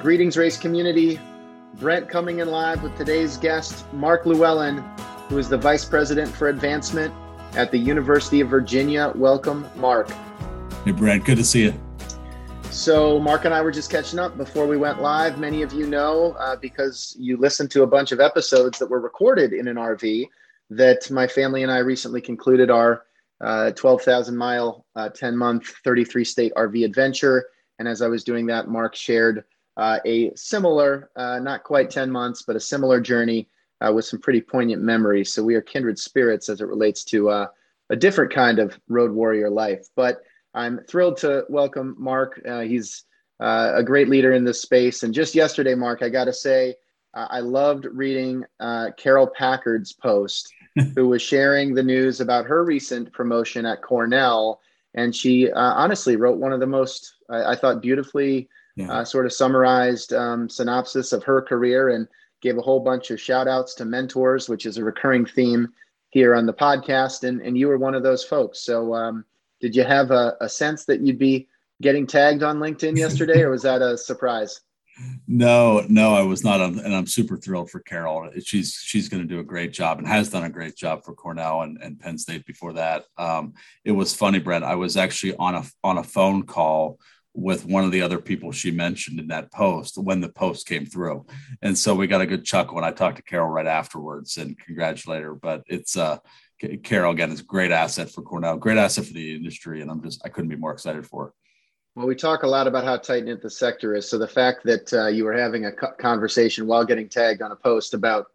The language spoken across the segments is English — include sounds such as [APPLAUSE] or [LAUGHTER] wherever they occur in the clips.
Greetings, RAISE community. Brent coming in live with today's guest, Mark Luellen, who is the Vice President for Advancement at the University of Virginia. Welcome, Mark. Hey, Brent. Good to see you. So, Mark and I were just catching up before we went live. Many of you know uh, because you listened to a bunch of episodes that were recorded in an RV that my family and I recently concluded our uh, 12,000 mile, uh, 10 month, 33 state RV adventure. And as I was doing that, Mark shared uh, a similar, uh, not quite 10 months, but a similar journey uh, with some pretty poignant memories. So we are kindred spirits as it relates to uh, a different kind of road warrior life. But I'm thrilled to welcome Mark. Uh, he's uh, a great leader in this space. And just yesterday, Mark, I got to say, I loved reading Carol Packard's post, [LAUGHS] who was sharing the news about her recent promotion at Cornell. And she honestly wrote one of the most, I, I thought, beautifully yeah. uh, sort of summarized um, synopsis of her career and gave a whole bunch of shout outs to mentors, which is a recurring theme here on the podcast. And, and you were one of those folks. So, um, did you have a, a sense that you'd be getting tagged on LinkedIn [LAUGHS] yesterday, or was that a surprise? No, no, I was not, and I'm super thrilled for Carol. She's she's going to do a great job and has done a great job for Cornell and, and Penn State before that. Um, it was funny, Brent. I was actually on a on a phone call with one of the other people she mentioned in that post when the post came through. And so we got a good chuckle when I talked to Carol right afterwards and congratulate her. But it's uh Carol again is a great asset for Cornell, great asset for the industry. And I'm just I couldn't be more excited for. Well, we talk a lot about how tight knit the sector is. So the fact that uh, you were having a conversation while getting tagged on a post about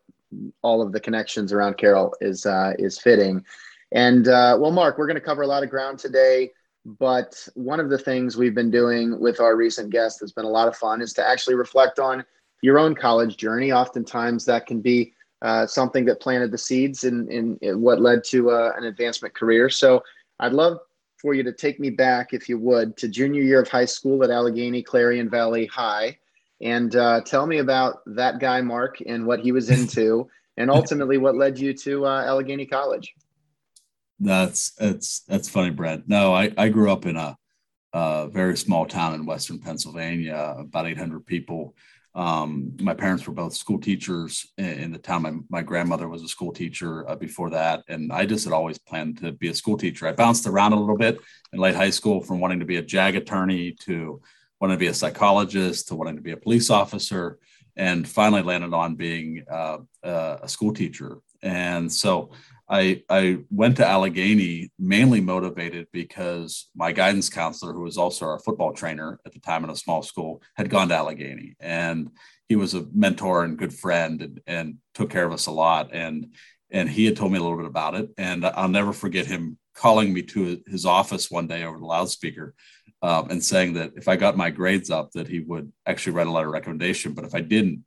all of the connections around Carol is uh, is fitting. And uh, well, Mark, we're going to cover a lot of ground today. But one of the things we've been doing with our recent guest that's been a lot of fun is to actually reflect on your own college journey. Oftentimes, that can be uh, something that planted the seeds in, in, in what led to uh, an advancement career. So, I'd love for you to take me back, if you would, to junior year of high school at Allegheny Clarion Valley High, and uh, tell me about that guy, Mark, and what he was into, and [LAUGHS] ultimately what led you to uh, Allegheny College. That's that's that's funny, Brent. No, I, I grew up in a, a very small town in western Pennsylvania, about 800 people. Um, my parents were both school teachers in, the town. My, my grandmother was a school teacher uh, before that, and I just had always planned to be a school teacher. I bounced around a little bit in late high school from wanting to be a JAG attorney to wanting to be a psychologist to wanting to be a police officer, and finally landed on being uh, uh, a school teacher. And so I, I went to Allegheny mainly motivated because my guidance counselor, who was also our football trainer at the time in a small school, had gone to Allegheny. And he was a mentor and good friend and, and took care of us a lot. And, and he had told me a little bit about it. And I'll never forget him calling me to his office one day over the loudspeaker um, and saying that if I got my grades up, that he would actually write a letter of recommendation. But if I didn't,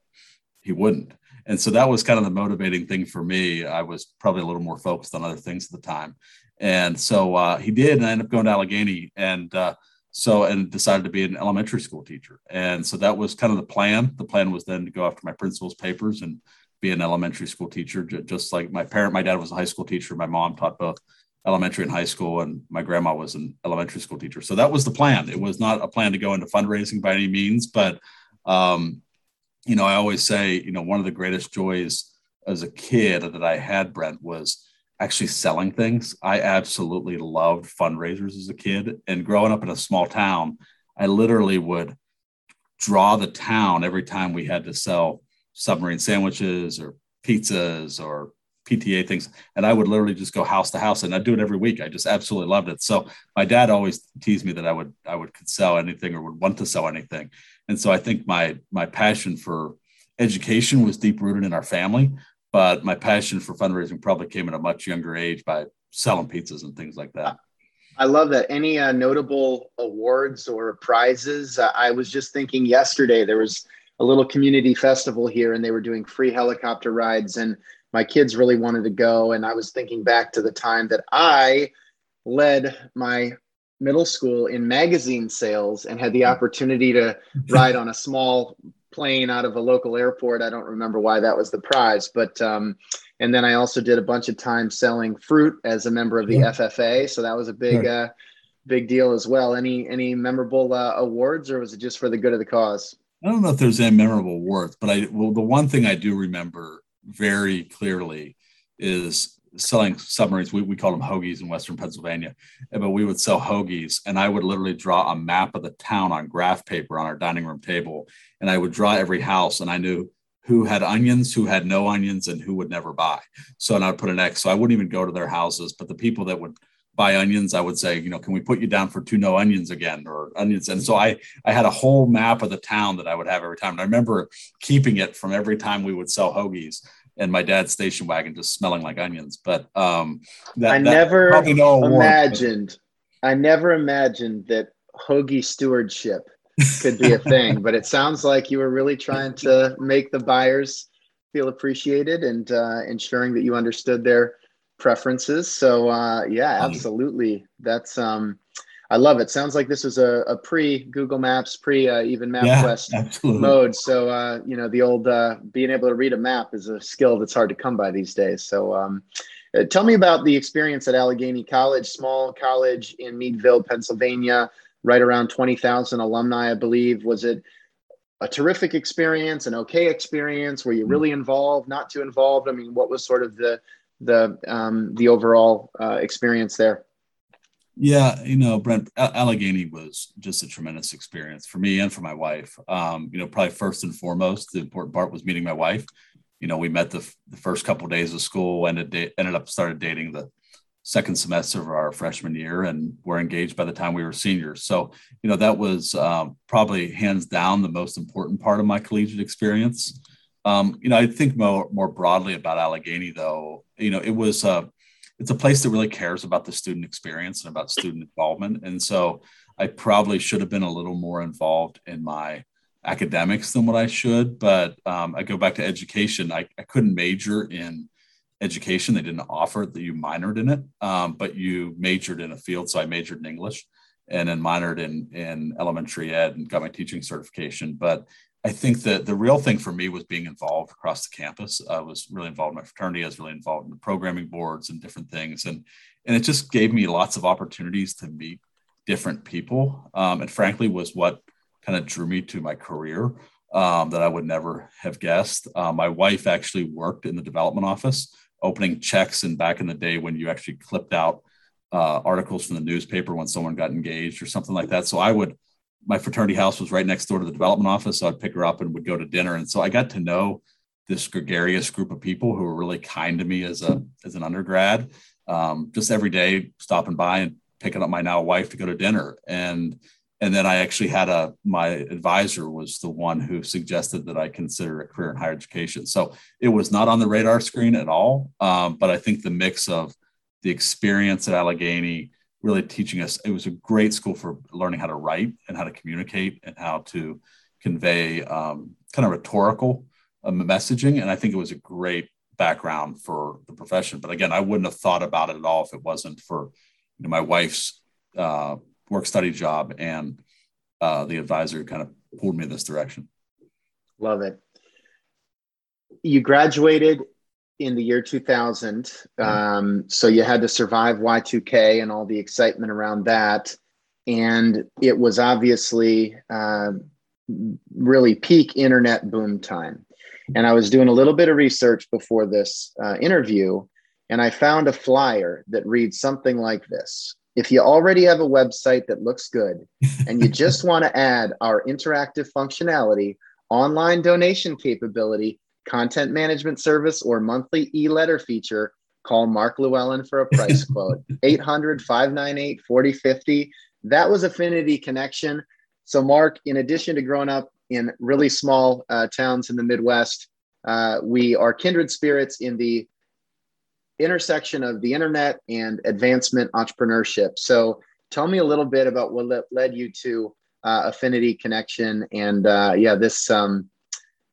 he wouldn't and so that was kind of the motivating thing for me. I was probably a little more focused on other things at the time, and so uh, he did, and I ended up going to Allegheny, and uh, so and decided to be an elementary school teacher, and so that was kind of the plan. The plan was then to go after my principal's papers and be an elementary school teacher, just like my parent. My dad was a high school teacher. My mom taught both elementary and high school, and my grandma was an elementary school teacher. So that was the plan. It was not a plan to go into fundraising by any means, but um, you know, I always say, you know, one of the greatest joys as a kid that I had, Brent, was actually selling things. I absolutely loved fundraisers as a kid. And growing up in a small town, I literally would draw the town every time we had to sell submarine sandwiches or pizzas or PTA things. And I would literally just go house to house and I'd do it every week. I just absolutely loved it. So my dad always teased me that I would I would could sell anything or would want to sell anything. And so I think my my passion for education was deep rooted in our family, but my passion for fundraising probably came at a much younger age by selling pizzas and things like that. I love that. Any uh, notable awards or prizes? Uh, I was just thinking yesterday there was a little community festival here and they were doing free helicopter rides and my kids really wanted to go and I was thinking back to the time that I led my middle school in magazine sales and had the opportunity to [LAUGHS] ride on a small plane out of a local airport. I don't remember why that was the prize, but um, and then I also did a bunch of time selling fruit as a member of the yeah. FFA, so that was a big uh, big deal as well. Any any memorable uh, awards, or was it just for the good of the cause? I don't know if there's any memorable words, but I well the one thing I do remember very clearly is selling submarines. We, we call them hoagies in Western Pennsylvania, eh, but we would sell hoagies, and I would literally draw a map of the town on graph paper on our dining room table, and I would draw every house, and I knew who had onions, who had no onions, and who would never buy. So, and I would put an X. So I wouldn't even go to their houses, but the people that would buy onions, I would say, you know, can we put you down for two no onions again or onions? And so I I had a whole map of the town that I would have every time. And I remember keeping it from every time we would sell hoagies and my dad's station wagon just smelling like onions. But um that, I that never imagined but... I never imagined that hoagie stewardship could be a [LAUGHS] thing, but it sounds like you were really trying to make the buyers feel appreciated and uh, ensuring that you understood their preferences. So uh, yeah, absolutely. That's um, I love it. Sounds like this was a, a pre Google Maps, pre uh, even MapQuest yeah, mode. So uh, you know, the old uh, being able to read a map is a skill that's hard to come by these days. So um, uh, tell me about the experience at Allegheny College, small college in Meadville, Pennsylvania, right around twenty thousand alumni, I believe. Was it a terrific experience, an okay experience? Were you mm-hmm. really involved, not too involved? I mean, what was sort of the the um, the overall uh, experience there? Yeah, you know, Brent Allegheny was just a tremendous experience for me and for my wife. Um, you know, probably first and foremost, the important part was meeting my wife. You know, we met the, the first couple of days of school, ended ended up started dating the second semester of our freshman year, and we were engaged by the time we were seniors. So, you know, that was um, probably hands down the most important part of my collegiate experience. Um, you know, I think more more broadly about Allegheny, though. You know, it was uh, it's a place that really cares about the student experience and about student involvement, and so I probably should have been a little more involved in my academics than what I should. But um, I go back to education. I, I couldn't major in education; they didn't offer that you minored in it, um, but you majored in a field. So I majored in English and then minored in in elementary ed and got my teaching certification. But I think that the real thing for me was being involved across the campus. I was really involved in my fraternity. I was really involved in the programming boards and different things, and and it just gave me lots of opportunities to meet different people. Um, and frankly, was what kind of drew me to my career um, that I would never have guessed. Uh, my wife actually worked in the development office, opening checks, and back in the day when you actually clipped out uh, articles from the newspaper when someone got engaged or something like that. So I would my fraternity house was right next door to the development office. So I'd pick her up and would go to dinner. And so I got to know this gregarious group of people who were really kind to me as a as an undergrad. Um, just every day stopping by and picking up my now wife to go to dinner. And and then I actually had a my advisor was the one who suggested that I consider a career in higher education. So it was not on the radar screen at all. Um, but I think the mix of the experience at Allegheny, really teaching us. It was a great school for learning how to write and how to communicate and how to convey um, kind of rhetorical um, messaging. And I think it was a great background for the profession. But again, I wouldn't have thought about it at all if it wasn't for you know, my wife's uh, work study job and uh, the advisor who kind of pulled me in this direction. Love it. You graduated in the year 2000. Mm-hmm. Um, so you had to survive Y2K and all the excitement around that. And it was obviously uh, really peak internet boom time. And I was doing a little bit of research before this uh, interview, and I found a flyer that reads something like this If you already have a website that looks good [LAUGHS] and you just want to add our interactive functionality, online donation capability, content management service, or monthly e letter feature, call Mark Luellen for a price [LAUGHS] quote 800 598 4050. That was Affinity Connection. So, Mark, in addition to growing up in really small uh, towns in the Midwest, uh, we are kindred spirits in the intersection of the internet and advancement entrepreneurship. So, tell me a little bit about what led you to uh, Affinity Connection and uh, yeah, this um,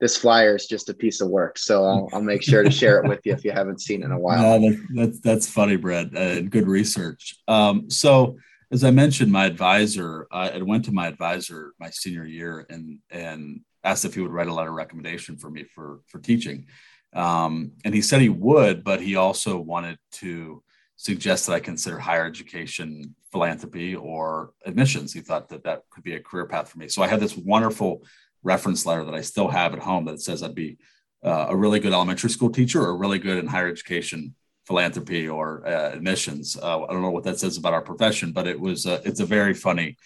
this flyer is just a piece of work. So I'll, I'll make sure to share it with you if you haven't seen it in a while. No, that's, that's funny, Brett. Uh, good research. Um, so as I mentioned, my advisor, uh, I went to my advisor my senior year and, and asked if he would write a letter of recommendation for me for, for teaching. Um, and he said he would, but he also wanted to suggest that I consider higher education philanthropy or admissions. He thought that that could be a career path for me. So I had this wonderful reference letter that I still have at home that says I'd be uh, a really good elementary school teacher or really good in higher education philanthropy or uh, admissions. Uh, I don't know what that says about our profession, but it was uh, it's a very funny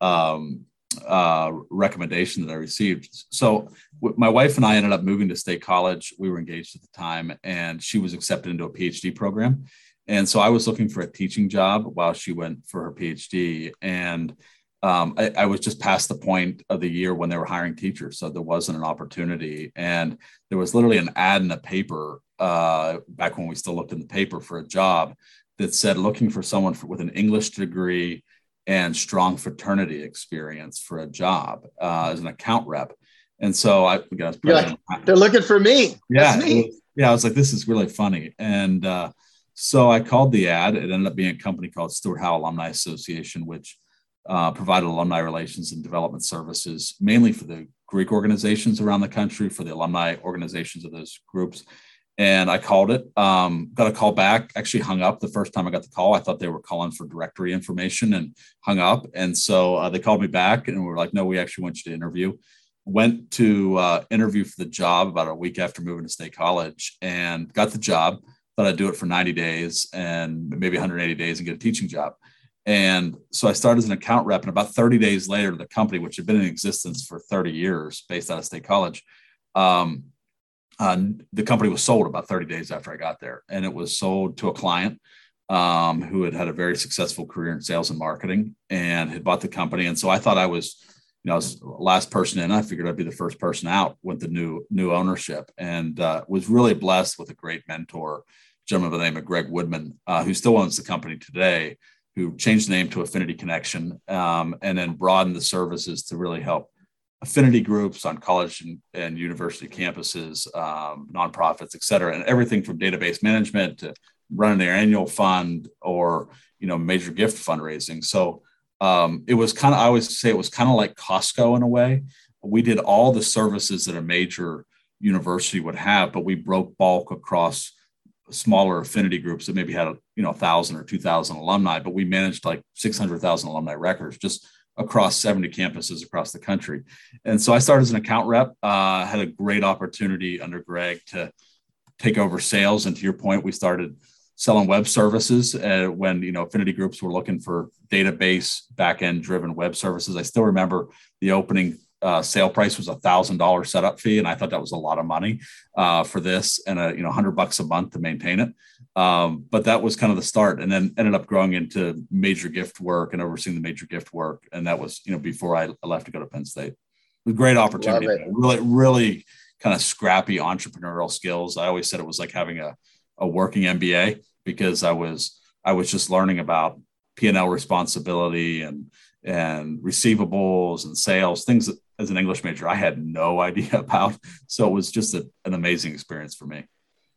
um, uh, recommendation that I received. So w- my wife and I ended up moving to State College. We were engaged at the time, and she was accepted into a PhD program. And so I was looking for a teaching job while she went for her PhD. And um, I, I, was just past the point of the year when they were hiring teachers, so there wasn't an opportunity. And there was literally an ad in the paper uh, back when we still looked in the paper for a job that said looking for someone for, with an English degree and strong fraternity experience for a job uh, as an account rep. And so I, I like, they're looking for me. Yeah, me. Yeah. I was like, this is really funny. And uh, so I called the ad. It ended up being a company called Stuart Howell Alumni Association, which uh, provided alumni relations and development services mainly for the Greek organizations around the country, for the alumni organizations of those groups. And I called it, um, got a call back, actually hung up the first time I got the call. I thought they were calling for directory information and hung up. And so uh, they called me back and we were like, no, we actually want you to interview. Went to uh, interview for the job about a week after moving to state college and got the job. Thought I'd do it for 90 days and maybe 180 days and get a teaching job. And so I started as an account rep. And about 30 days later, the company, which had been in existence for 30 years based out of state college, um, uh, the company was sold about 30 days after I got there. And it was sold to a client um, who had had a very successful career in sales and marketing and had bought the company. And so I thought I was, you know, I was last person in. I figured I'd be the first person out with the new new ownership, and uh, was really blessed with a great mentor, gentleman by the name of Greg Woodman, uh, who still owns the company today who changed the name to Affinity Connection um, and then broadened the services to really help affinity groups on college and, and university campuses, um, nonprofits, et cetera, and everything from database management to running their annual fund or you know major gift fundraising. So um, it was kind of I always say it was kind of like Costco in a way. We did all the services that a major university would have, but we broke bulk across smaller affinity groups that maybe had a you know a thousand or two thousand alumni, but we managed like six hundred thousand alumni records just across 70 campuses across the country. And so I started as an account rep. Uh, had a great opportunity under Greg to take over sales. And to your point, we started selling web services uh, when you know affinity groups were looking for database backend driven web services. I still remember the opening uh, sale price was a thousand dollar setup fee, and I thought that was a lot of money uh, for this, and a you know hundred bucks a month to maintain it. Um, but that was kind of the start, and then ended up growing into major gift work and overseeing the major gift work, and that was you know before I left to go to Penn State. It was a great opportunity, really, really kind of scrappy entrepreneurial skills. I always said it was like having a a working MBA because I was I was just learning about P and L responsibility and and receivables and sales, things that as an English major I had no [LAUGHS] idea about. So it was just a, an amazing experience for me.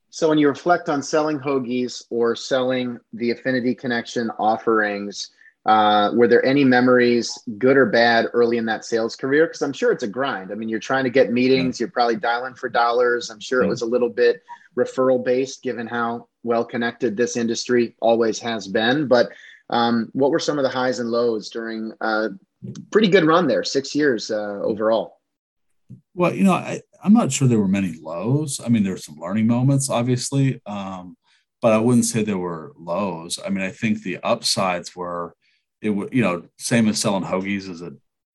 So when you reflect on selling hoagies or selling the Affinity Connection offerings, uh, were there any memories, good or bad, early in that sales career? Because I'm sure it's a grind. I mean, you're trying to get meetings, you're probably dialing for dollars. I'm sure it was a little bit referral based, given how well connected this industry always has been. But um, what were some of the highs and lows during a pretty good run there, six years uh, overall? Well, you know, I, am not sure there were many lows. I mean, there were some learning moments, obviously, um, but I wouldn't say there were lows. I mean, I think the upsides were it would, you know, same as selling hoagies as a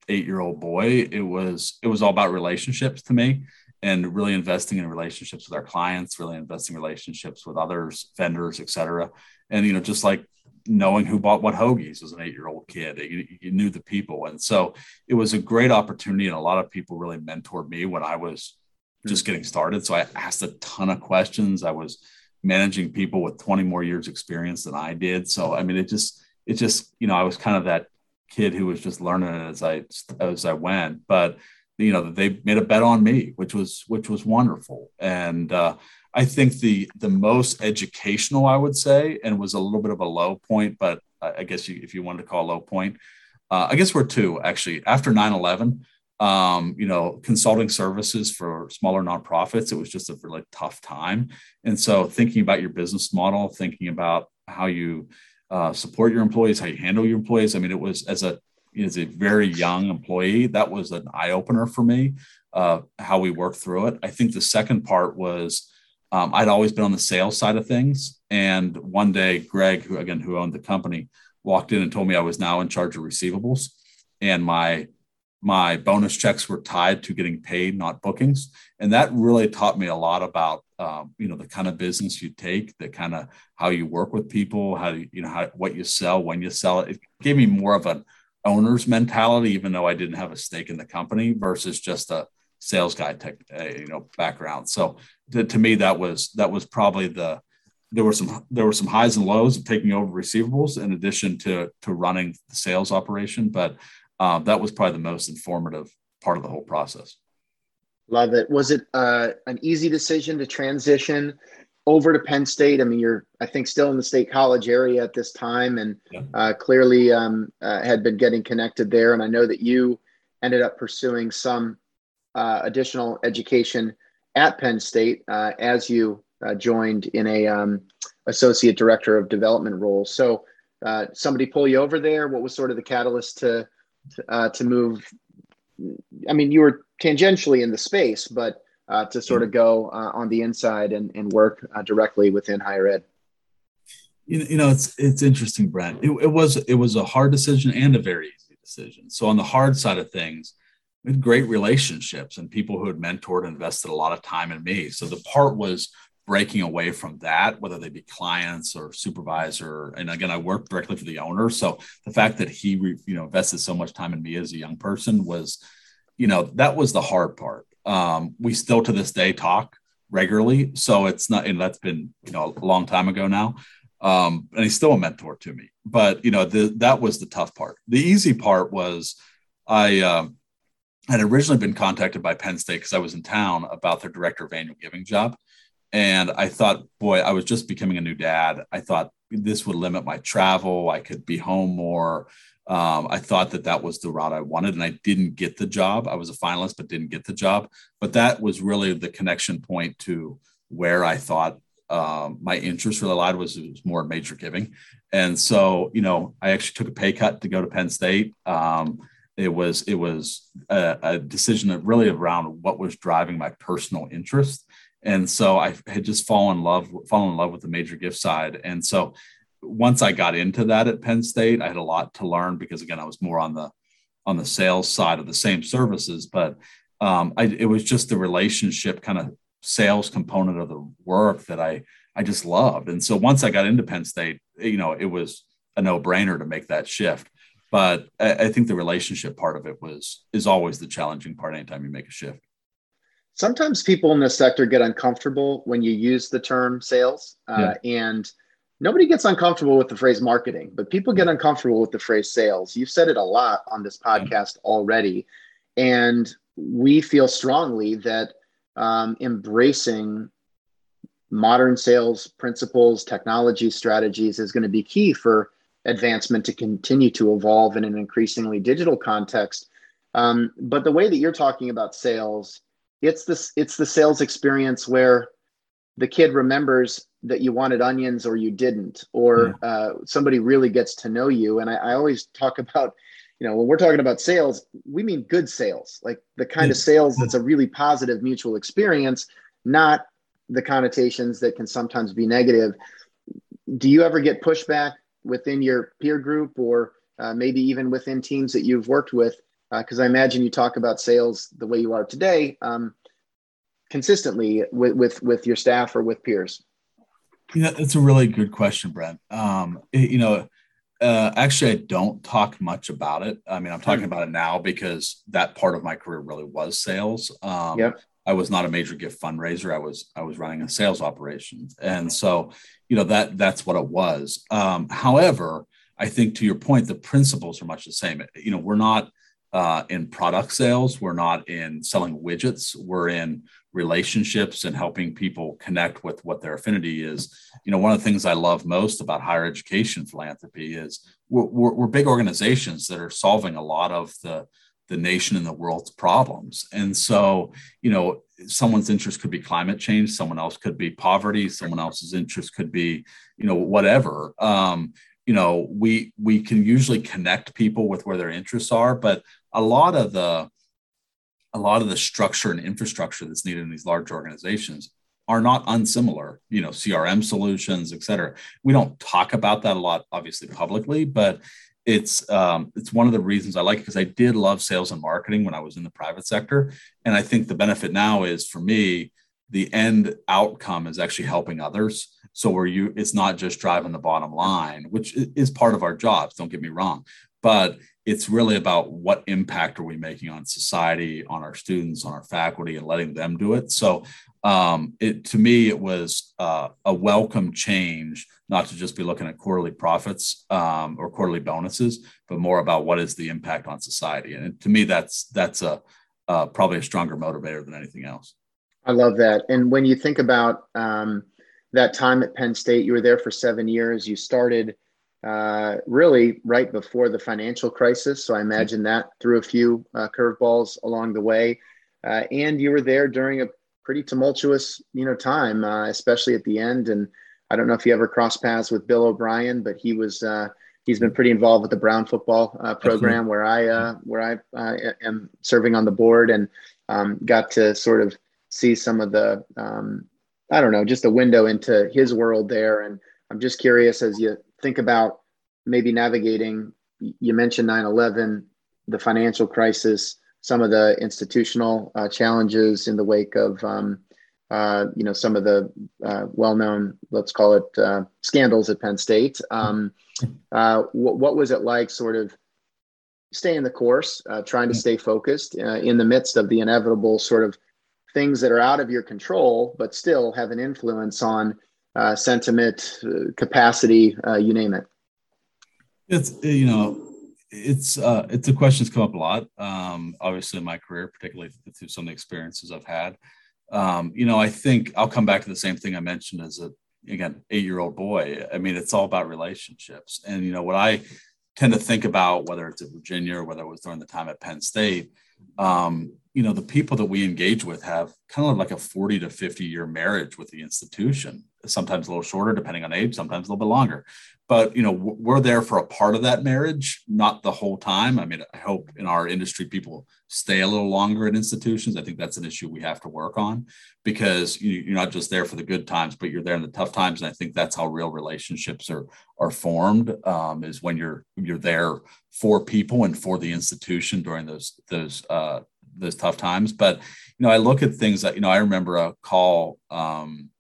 eight year old boy. It was it was all about relationships to me and really investing in relationships with our clients, really investing relationships with others, vendors, et cetera. And you know, just like knowing who bought what hoagies as an eight year old kid. You, you, knew the people. And so it was a great opportunity. And a lot of people really mentored me when I was just getting started. So I asked a ton of questions. I was managing people with 20 more years experience than I did. So, I mean, it just, it just, you know, I was kind of that kid who was just learning as I, as I went, but you know, they made a bet on me, which was, which was wonderful. And, uh, I think the the most educational, I would say, and was a little bit of a low point, but I guess you, if you wanted to call low point, uh, I guess we're two actually. After 9 11, um, you know, consulting services for smaller nonprofits, it was just a really tough time. And so thinking about your business model, thinking about how you uh, support your employees, how you handle your employees. I mean, it was as a as a very young employee, that was an eye opener for me. Uh, how we worked through it. I think the second part was um, I'd always been on the sales side of things, and one day Greg, who again who owned the company, walked in and told me I was now in charge of receivables, and my my bonus checks were tied to getting paid, not bookings. And that really taught me a lot about, um, you know, the kind of business you take, the kind of how you work with people, how you, you know, how, what you sell, when you sell it. It gave me more of an owner's mentality, even though I didn't have a stake in the company versus just a sales guy tech, uh, you know, background. So to, to me, that was, that was probably the, there were some there were some highs and lows of taking over receivables in addition to to running the sales operation but um, that was probably the most informative part of the whole process. Love it. Was it uh, an easy decision to transition over to Penn State? I mean, you're, I think, still in the state college area at this time, and yeah. uh, clearly um, uh, had been getting connected there. And I know that you ended up pursuing some uh, additional education at Penn State uh, as you uh, joined in a um, associate director of development role. So, somebody pull you over there. What was sort of the catalyst to uh, to move. I mean, you were tangentially in the space, but uh, to sort of go uh, on the inside and, and work uh, directly within higher ed. You, you know, it's it's interesting, Brent. It, it, was it was a hard decision and a very easy decision. So on the hard side of things, we had great relationships and people who had mentored and invested a lot of time in me. So the part was breaking away from that, whether they be clients or supervisor. And again, I worked directly for the owner. So the fact that he, you know, invested so much time in me as a young person was, you know, that was the hard part. Um, we still to this day talk regularly. So it's not, and that's been, you know, a long time ago now. Um, and he's still a mentor to me, but you know, the, that was the tough part. The easy part was I, um, had originally been contacted by Penn State because I was in town about their director of annual giving job. And I thought, boy, I was just becoming a new dad. I thought this would limit my travel. I could be home more. Um, I thought that that was the route I wanted, and I didn't get the job. I was a finalist, but didn't get the job. But that was really the connection point to where I thought um, my interest really lied was, was more major giving. And so, you know, I actually took a pay cut to go to Penn State. Um, it was it was a, a decision that really around what was driving my personal interest and so I had just fallen in love, fallen in love with the major gift side. And so once I got into that at Penn State, I had a lot to learn because again, I was more on the on the sales side of the same services, but um, I, it was just the relationship kind of sales component of the work that I I just loved. And so once I got into Penn State, you know, it was a no brainer to make that shift. But I, I think the relationship part of it was is always the challenging part anytime you make a shift sometimes people in this sector get uncomfortable when you use the term sales uh, yeah. and nobody gets uncomfortable with the phrase marketing but people get uncomfortable with the phrase sales. You've said it a lot on this podcast already. And we feel strongly that um, embracing modern sales principles technology strategies is going to be key for advancement to continue to evolve in an increasingly digital context. Um, but the way that you're talking about sales it's this it's the sales experience where the kid remembers that you wanted onions or you didn't or yeah. uh, somebody really gets to know you and I, I, always talk about you know when we're talking about sales we mean good sales like the kind yeah. of sales that's a really positive mutual experience not the connotations that can sometimes be negative do you ever get pushback within your peer group or uh, maybe even within teams that you've worked with because uh, I imagine you talk about sales the way you are today um, consistently with, with with your staff or with peers. Yeah, that's a really good question, Brent. Um, it, you know, uh, actually, I don't talk much about it. I mean, I'm talking mm-hmm. about it now because that part of my career really was sales. Um, yep. I was not a major gift fundraiser. I was I was running a sales operation, and so you know that that's what it was. Um, however, I think to your point, the principles are much the same. You know, we're not uh, in product sales. We're not in selling widgets. We're in relationships and helping people connect with what their affinity is. You know, one of the things I love most about higher education philanthropy is we're, we're, we're big organizations that are solving a lot of the the nation and the world's problems. And so, you know, someone's interest could be climate change, someone else could be poverty, someone else's interest could be, you know, whatever. Um, you know we we can usually connect people with where their interests are but a lot of the a lot of the structure and infrastructure that's needed in these large organizations are not unsimilar you know crm solutions et cetera we don't talk about that a lot obviously publicly but it's um, it's one of the reasons I like it because I did love sales and marketing when I was in the private sector, and I think the benefit now is for me the end outcome is actually helping others. So where you, it's not just driving the bottom line, which is part of our jobs. Don't get me wrong, but it's really about what impact are we making on society, on our students, on our faculty, and letting them do it. So um, it to me it was uh, a welcome change, not to just be looking at quarterly profits um, or quarterly bonuses, but more about what is the impact on society. And to me, that's that's a uh, probably a stronger motivator than anything else. I love that. And when you think about um, that time at Penn State, you were there for seven years. You started uh, really right before the financial crisis. So I imagine that threw a few uh, curveballs along the way. Uh, and you were there during a pretty tumultuous, you know, time, uh, especially at the end. And I don't know if you ever crossed paths with Bill O'Brien, but he was uh, he's been pretty involved with the Brown football uh, program where I where I am serving on the board and um, got to sort of see some of the um, I don't know, just a window into his world there. And I'm just curious as you think about maybe navigating. You mentioned 9/11, the financial crisis, some of the institutional uh, challenges in the wake of um, uh, you know some of the uh, well-known, let's call it uh, scandals at Penn State. Um, [LAUGHS] uh, what, what was it like, sort of? staying the course, uh, trying to stay focused in the midst of the inevitable sort of things that are out of your control, but still have an influence on uh, sentiment, uh, capacity, uh, you name it. It's you know, it's uh, it's a question that's come up a lot. Um, obviously, in my career, particularly through some of the experiences I've had. Um, you know, I think I'll come back to the same thing I mentioned as a again eight year old boy. I mean, it's all about relationships, and you know what I tend to think about whether it's at Virginia or whether it was during the time at Penn State. Um, you know the people that we engage with have kind of like a 40 to 50 year marriage with the institution sometimes a little shorter depending on age sometimes a little bit longer. But you know we're there for a part of that marriage not the whole time. I mean i hope in our industry people stay a little longer at institutions. I think that's an issue we have to work on because you're not just there for the good times but you're there in the tough times. And i think that's how real relationships are are formed um, is when you're you're there for people and for the institution during those those uh, those tough times. But you know, I look at things that you know. I remember a call um,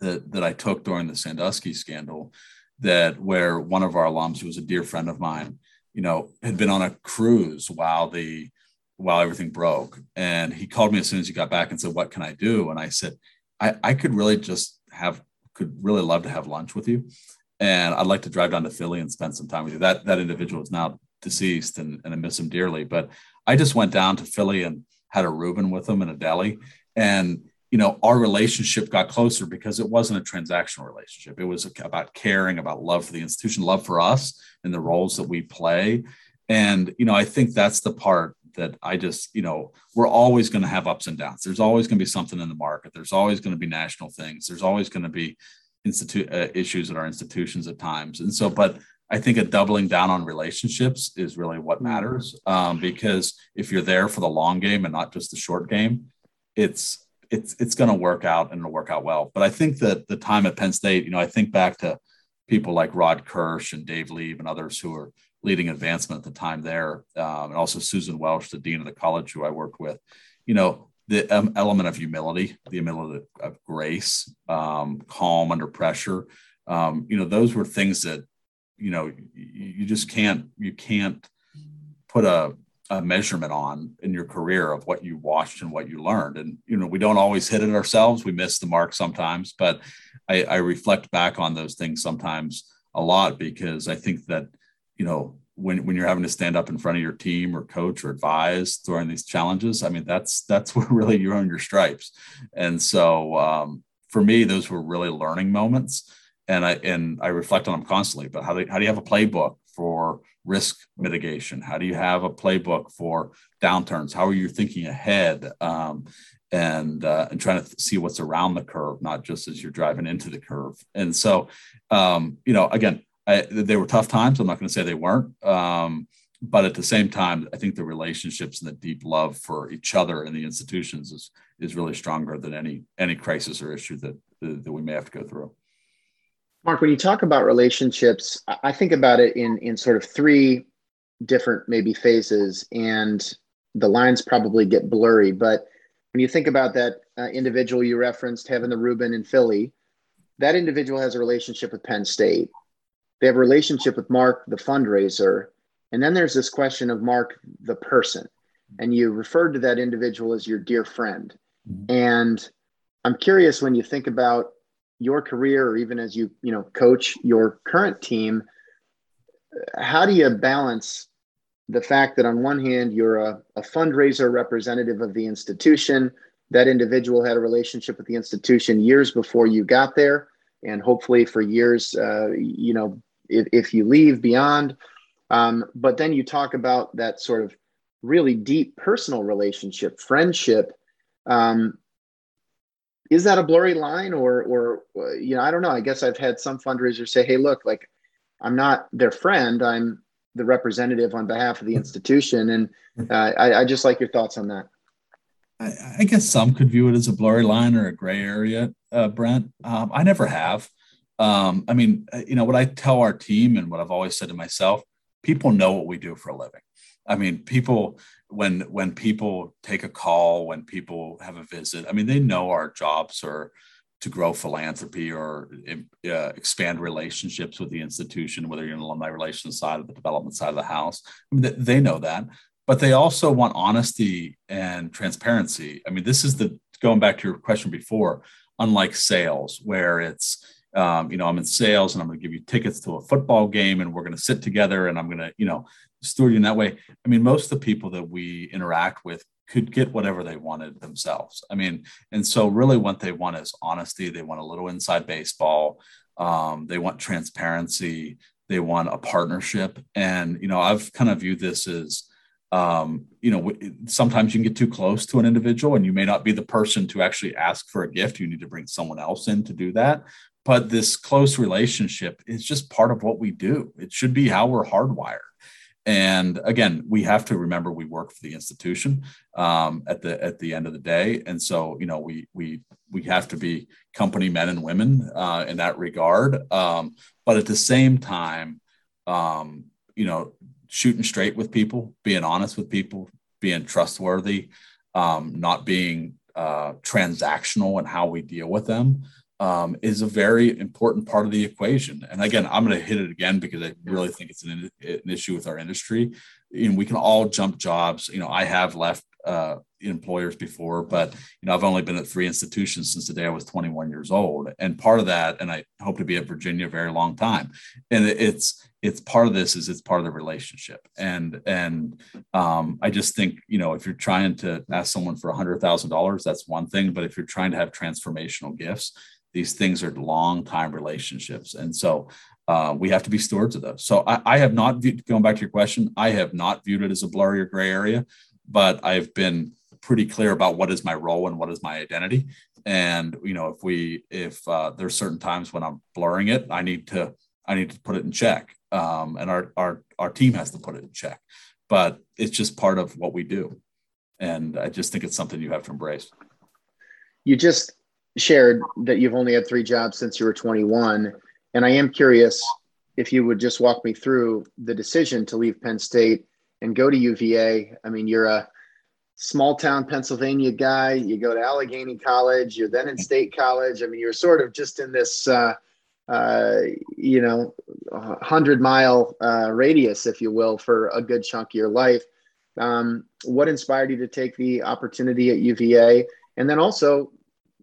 that that I took during the Sandusky scandal, that where one of our alums, who was a dear friend of mine, you know, had been on a cruise while the while everything broke, and he called me as soon as he got back and said, "What can I do?" And I said, "I I could really just have could really love to have lunch with you." And I'd like to drive down to Philly and spend some time with you. That that individual is now deceased and, and I miss him dearly. But I just went down to Philly and had a Reuben with him in a deli. And, you know, our relationship got closer because it wasn't a transactional relationship. It was about caring, about love for the institution, love for us and the roles that we play. And, you know, I think that's the part that I just, you know, we're always going to have ups and downs. There's always going to be something in the market. There's always going to be national things. There's always going to be institute uh, issues at our institutions at times. And so, but I think a doubling down on relationships is really what mm-hmm. matters um, because if you're there for the long game and not just the short game, it's it's it's going to work out and it'll work out well. But I think that the time at Penn State, you know, I think back to people like Rod Kirsch and Dave Leeb and others who were leading advancement at the time there, um, and also Susan Welch, the dean of the college who I worked with. You know, the um, element of humility, the element of grace, um, calm under pressure. Um, you know, those were things that you know you just can't you can't put a, a measurement on in your career of what you watched and what you learned. And you know we don't always hit it ourselves. We miss the mark sometimes but I, I reflect back on those things sometimes a lot because i think that you know when, when you're having to stand up in front of your team or coach or advise during these challenges i mean that's that's [LAUGHS] where really you earn your stripes. And so um, for me those were really learning moments and I and I reflect on them constantly. But how do how do you have a playbook for risk mitigation? How do you have a playbook for downturns? How are you thinking ahead um, and uh, and trying to see what's around the curve, not just as you're driving into the curve? And so, um, you know, again, I, they were tough times. I'm not going to say they weren't. Um, but at the same time, I think the relationships and the deep love for each other and the institutions is is really stronger than any any crisis or issue that that we may have to go through. Mark, when you talk about relationships, I think about it in in sort of three different maybe phases, and the lines probably get blurry. But when you think about that uh, individual you referenced, having the Reuben in Philly, that individual has a relationship with Penn State. They have a relationship with Mark, the fundraiser and then there's this question of Mark, the person. And you referred to that individual as your dear friend. Mm-hmm. And I'm curious when you think about your career or even as you, you know, coach your current team, how do you balance the fact that on one hand you're a, a fundraiser representative of the institution, that individual had a relationship with the institution years before you got there, and hopefully for years, uh, you know, if, if you leave beyond, um, but then you talk about that sort of really deep personal relationship, friendship. Um, is that a blurry line, or, or uh, you know, I don't know. I guess I've had some fundraisers say, "Hey, look, like I'm not their friend. I'm the representative on behalf of the institution." And uh, I, I just like your thoughts on that. I, I, guess some could view it as a blurry line or a gray area, uh, Brent. Um, I never have. Um, I mean, uh, you know, what I tell our team and what I've always said to myself people know what we do for a living. I mean, people when when people take a call, when people have a visit, I mean, they know our jobs are to grow philanthropy or uh, expand relationships with the institution, whether you're the alumni relations side or the development side of the house. I mean, they know that, but they also want honesty and transparency. I mean, this is the going back to your question before, unlike sales, where it's um, you know, I'm in sales and I'm going to give you tickets to a football game and we're going to sit together and I'm going to, you know, steward you in that way. I mean, most of the people that we interact with could get whatever they wanted themselves. I mean, and so really what they want is honesty. They want a little inside baseball. Um, they want transparency. They want a partnership. And, you know, I've kind of viewed this as, um, you know, sometimes you can get too close to an individual and you may not be the person to actually ask for a gift. You need to bring someone else in to do that but this close relationship is just part of what we do. It should be how we're hardwired. And again, we have to remember we work for the institution um, at the at the end of the day, and so you know we we we have to be company men and women uh, in that regard. Um, but at the same time, um, you know, shooting straight with people, being honest with people, being trustworthy, um, not being uh, transactional in how we deal with them um, is a very important part of the equation. And again, I'm going to hit it again because I really think it's an, an issue with our industry. And we can all jump jobs. You know, I have left uh, employers before, but you know, I've only been at three institutions since the day I was 21 years old. And part of that, and I hope to be at Virginia a very long time. And it's it's part of this is it's part of the relationship. And and um, I just think you know if you're trying to ask someone for a hundred thousand dollars, that's one thing. But if you're trying to have transformational gifts, these things are long time relationships. And so uh, we have to be stewards of those. So I, I, have not viewed, going back to your question i have not viewed it as a blurry or gray area but i've been pretty clear about what is my role and what is my identity. And you know if we if uh, there's certain times when i'm blurring it i need to i need to put it in check. Um, and our, our our team has to put it in check. But it's just part of what we do. And i just think it's something you have to embrace. You just shared that you've only had three jobs since you were 21. And I am curious if you would just walk me through the decision to leave Penn State and go to UVA. I mean, you're a small town Pennsylvania guy. You go to Allegheny College. You're then in State College. I mean, you're sort of just in this, uh, uh, you know, hundred mile uh, radius, if you will, for a good chunk of your life. Um, what inspired you to take the opportunity at UVA? And then also,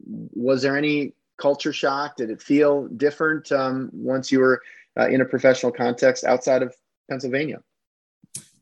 was there any culture shock? Did it feel different um, once you were uh, in a professional context outside of Pennsylvania?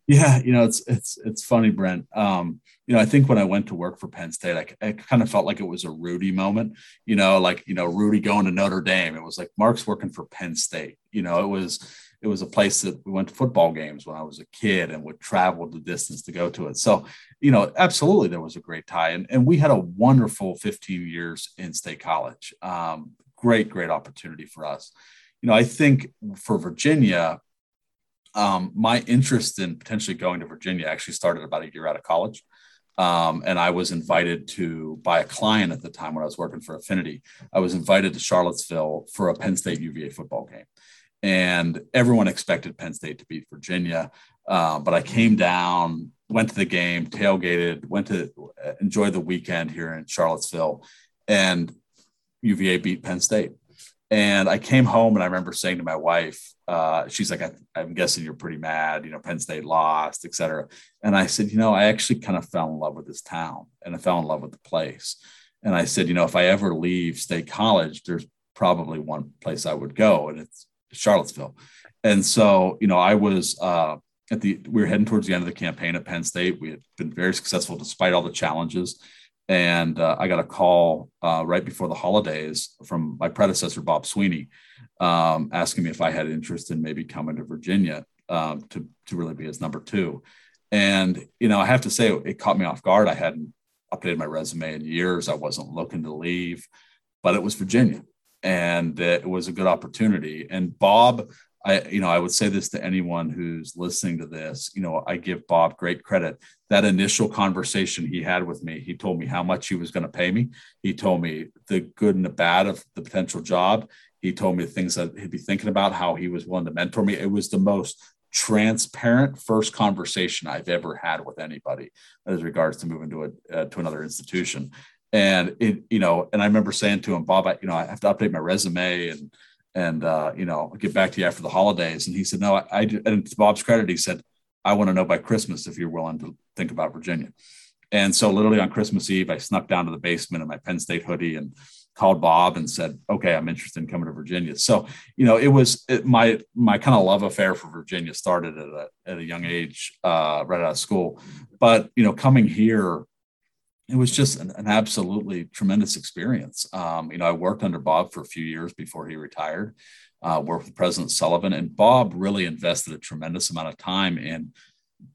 Yeah, you know, it's it's it's funny, Brent. Um, you know, I think when I went to work for Penn State, I, I kind of felt like it was a Rudy moment. You know, like you know, Rudy going to Notre Dame. It was like Mark's working for Penn State. You know, it was it was a place that we went to football games when I was a kid and would travel the distance to go to it. So, you know, absolutely there was a great tie. And, and we had a wonderful 15 years in state college. Um, great, great opportunity for us. you know, I think for Virginia, um, my interest in potentially going to Virginia actually started about a year out of college. Um, and I was invited to by a client at the time when I was working for Affinity. I was invited to Charlottesville for a Penn State UVA football game, and everyone expected Penn State to beat Virginia. Uh, but I came down, went to the game, tailgated, went to uh, enjoy the weekend here in Charlottesville, and UVA beat Penn State. And I came home and I remember saying to my wife, uh, she's like, I, am guessing you're pretty mad, you know, Penn State lost, et cetera. And I said, you know, I actually kind of fell in love with this town and I fell in love with the place. And I said, you know, if I ever leave State College, there's probably one place I would go, and it's Charlottesville. And so, you know, I was uh, at the, we were heading towards the end of the campaign at Penn State. We had been very successful despite all the challenges. And uh, I got a call uh, right before the holidays from my predecessor, Bob Sweeney, um, asking me if I had interest in maybe coming to Virginia um, to, to really be his number two. And, you know, I have to say it caught me off guard. I hadn't updated my resume in years. I wasn't looking to leave, but it was Virginia and that it was a good opportunity. And Bob I, you know, I would say this to anyone who's listening to this. You know, I give Bob great credit. That initial conversation he had with me, he told me how much he was going to pay me. He told me the good and the bad of the potential job. He told me the things that he'd be thinking about, how he was willing to mentor me. It was the most transparent first conversation I've ever had with anybody as regards to moving to a uh, to another institution. And it, you know, and I remember saying to him, Bob, I, you know, I have to update my resume and and uh, you know, get back to you after the holidays. And he said, no, I, I and to Bob's credit, he said, I want to know by Christmas if you're willing to think about Virginia. And so literally on Christmas Eve, I snuck down to the basement in my Penn State hoodie and called Bob and said, okay, I'm interested in coming to Virginia. So, you know, it was it, my, my kind of love affair for Virginia started at a, at a young age, uh, right out of school. But, you know, coming here, it was just an, an absolutely tremendous experience. Um, you know, I worked under Bob for a few years before he retired, uh, worked with President Sullivan, and Bob really invested a tremendous amount of time in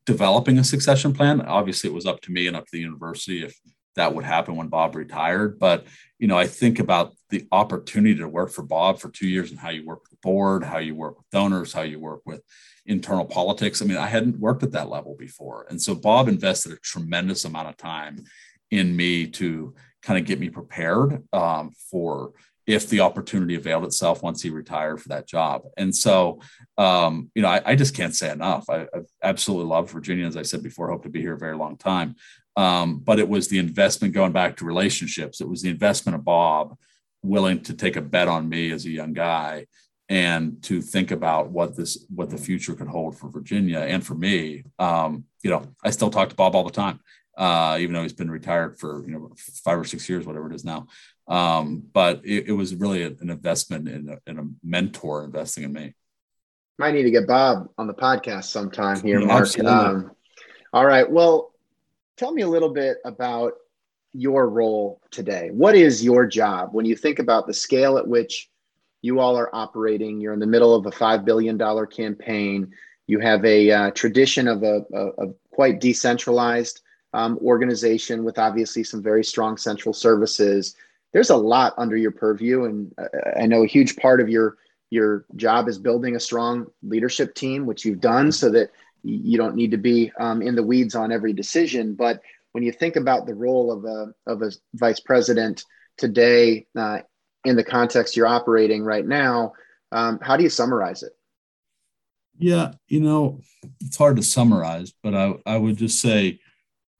developing a succession plan. Obviously, it was up to me and up to the university if that would happen when Bob retired. But you know, I think about the opportunity to work for Bob for two years and how you work with the board, how you work with donors, how you work with internal politics. I mean, I hadn't worked at that level before, and so Bob invested a tremendous amount of time in me to kind of get me prepared um, for if the opportunity availed itself once he retired for that job. And so, um, you know, I, I, just can't say enough. I, I, absolutely love Virginia, as I said before, hope to be here a very long time. Um, but it was the investment going back to relationships. It was the investment of Bob willing to take a bet on me as a young guy and to think about what this what the future could hold for Virginia and for me. Um, you know, I still talk to Bob all the time uh, even though he's been retired for you know five or six years, whatever it is now. Um, but it, it, was really an investment in a, in a, mentor investing in me. Might need to get Bob on the podcast sometime here, yeah, Mark. Um, all right. Well, tell me a little bit about your role today. What is your job when you think about the scale at which you all are operating? You're in the middle of a $5 billion campaign. You have a uh, tradition of a, a, a, quite decentralized um, organization with obviously some very strong central services. There's a lot under your purview, and uh, I know a huge part of your your job is building a strong leadership team, which you've done, so that you don't need to be um, in the weeds on every decision. But when you think about the role of a of a vice president today uh, in the context you're operating right now, um, how do you summarize it? Yeah, you know, it's hard to summarize, but I, I would just say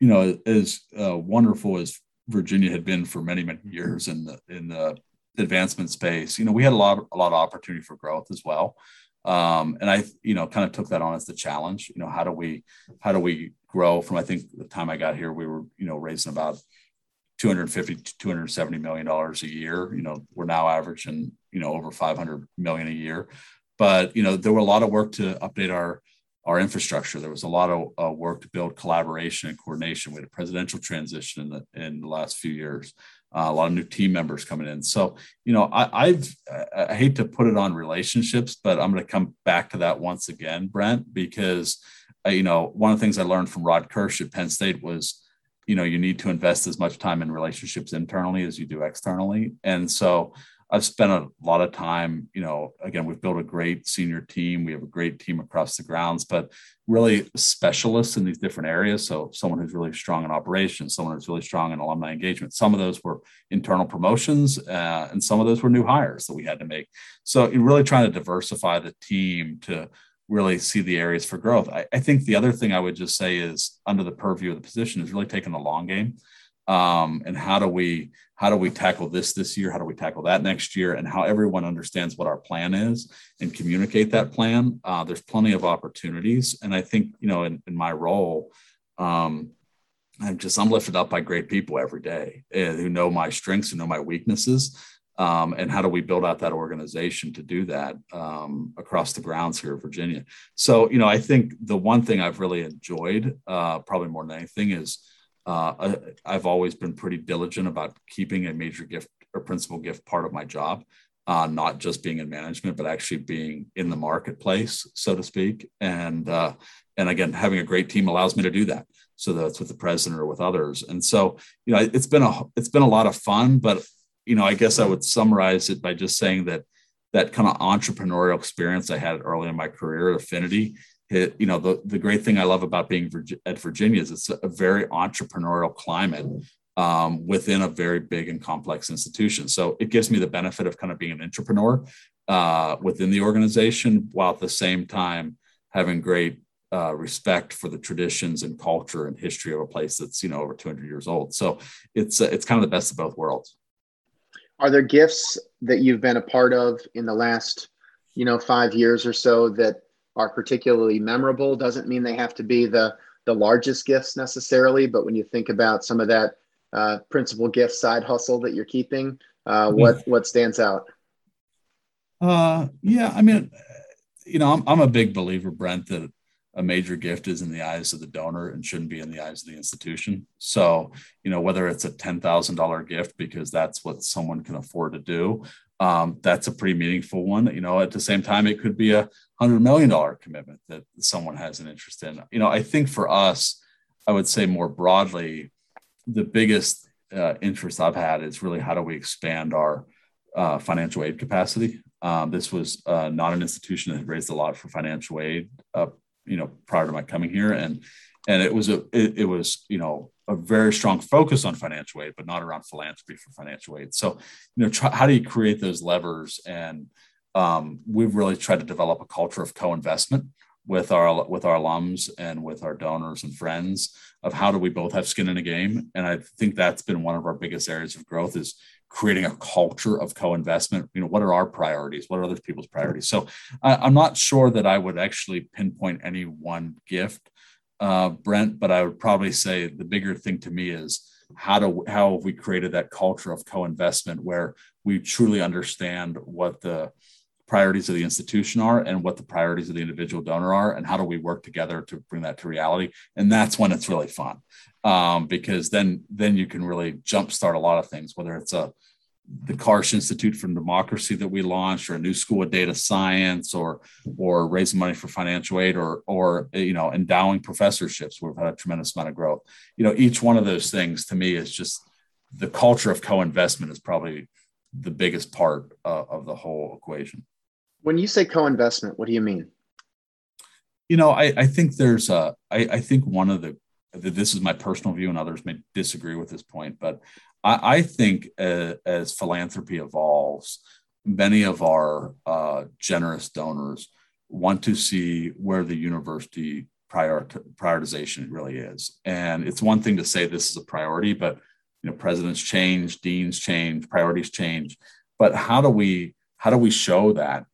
you know, as uh, wonderful as Virginia had been for many, many years in the in the advancement space, you know, we had a lot a lot of opportunity for growth as well. Um, and I, you know, kind of took that on as the challenge. You know, how do we how do we grow from? I think the time I got here, we were you know raising about 250 to 270 million dollars a year. You know, we're now averaging you know over 500 million a year. But you know, there were a lot of work to update our our infrastructure. There was a lot of uh, work to build collaboration and coordination. We had a presidential transition in the in the last few years. Uh, a lot of new team members coming in. So, you know, I, I've I hate to put it on relationships, but I'm going to come back to that once again, Brent, because uh, you know one of the things I learned from Rod Kirsch at Penn State was, you know, you need to invest as much time in relationships internally as you do externally, and so I've spent a lot of time, you know, again, we've built a great senior team. We have a great team across the grounds, but really specialists in these different areas. So someone who's really strong in operations, someone who's really strong in alumni engagement. Some of those were internal promotions, uh, and some of those were new hires that we had to make. So you're really trying to diversify the team to really see the areas for growth. I, I think the other thing I would just say is under the purview of the position is really taking the long game um, and how do we how do we tackle this this year? How do we tackle that next year? And how everyone understands what our plan is and communicate that plan. Uh, there's plenty of opportunities. And i think you know in, in my role um, i'm just i'm lifted up by great people every day uh, who know my strengths who know my weaknesses. Um, and how do we build out that organization to do that um, across the grounds here in Virginia? So, you know, I think the one thing I've really enjoyed, uh, probably more than anything, is uh, I've always been pretty diligent about keeping a major gift or principal gift part of my job, uh, not just being in management, but actually being in the marketplace, so to speak. And uh, and again, having a great team allows me to do that. So that's with the president or with others. And so you know, it's been a it's been a lot of fun. But you know, I guess I would summarize it by just saying that that kind of entrepreneurial experience I had early in my career at Affinity you know, the, the great thing I love about being at Virginia is it's a very entrepreneurial climate um, within a very big and complex institution. So it gives me the benefit of kind of being an entrepreneur uh, within the organization, while at the same time having great uh, respect for the traditions and culture and history of a place that's you know over 200 years old. So it's uh, it's kind of the best of both worlds. Are there gifts that you've been a part of in the last you know five years or so that are particularly memorable. Doesn't mean they have to be the the largest gifts necessarily, but when you think about some of that uh, principal gift side hustle that you're keeping, uh, what what stands out? Uh, yeah, I mean, you know, I'm I'm a big believer, Brent, that a major gift is in the eyes of the donor and shouldn't be in the eyes of the institution. So, you know, whether it's a $10,000 gift because that's what someone can afford to do, um, that's a pretty meaningful one. You know, at the same time, it could be a hundred million dollar commitment that someone has an interest in. You know, I think for us, I would say more broadly, the biggest uh, interest I've had is really how do we expand our uh, financial aid capacity. Um, this was uh, not an institution that had raised a lot for financial aid, you know, prior to my coming here, and and it was a it, it was you know a very strong focus on financial aid, but not around philanthropy for financial aid. So, you know, try, how do you create those levers? And um, we've really tried to develop a culture of co-investment with our with our alums and with our donors and friends of how do we both have skin in the game. And I think that's been one of our biggest areas of growth is creating a culture of co-investment. You know, what are our priorities? What are other people's priorities? So I, I'm not sure that I would actually pinpoint any one gift uh, Brent, but I would probably say the bigger thing to me is how do how have we created that culture of co-investment where we truly understand what the priorities of the institution are and what the priorities of the individual donor are and how do we work together to bring that to reality? And that's when it's really fun um, because then then you can really jumpstart a lot of things whether it's a the Karsh Institute for Democracy that we launched, or a new school of data science, or or raising money for financial aid, or or you know endowing professorships. We've had a tremendous amount of growth. You know, each one of those things to me is just the culture of co-investment is probably the biggest part uh, of the whole equation. When you say co-investment, what do you mean? You know, I, I think there's a I, I think one of the this is my personal view, and others may disagree with this point, but I, I think uh, as philanthropy evolves, many of our uh, generous donors want to see where the university prior- prioritization really is. And it's one thing to say this is a priority, but you know, presidents change, deans change, priorities change. But how do we how do we show that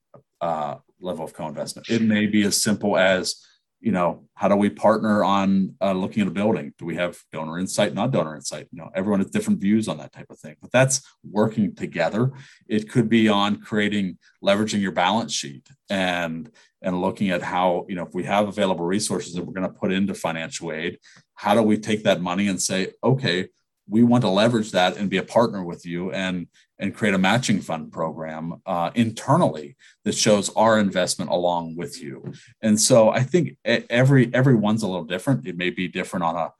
uh, level of co-investment? It may be as simple as you know, how do we partner on uh, looking at a building? Do we have donor insight, not donor insight? You know, everyone has different views on that type of thing, but that's working together. It could be on creating, leveraging your balance sheet and and looking at how, you know, if we have available resources that we're going to put into financial aid, how do we take that money and say, okay, we want to leverage that and be a partner with you and and create a matching fund program uh, internally that shows our investment along with you. And so I think every everyone's a little different. It may be different on a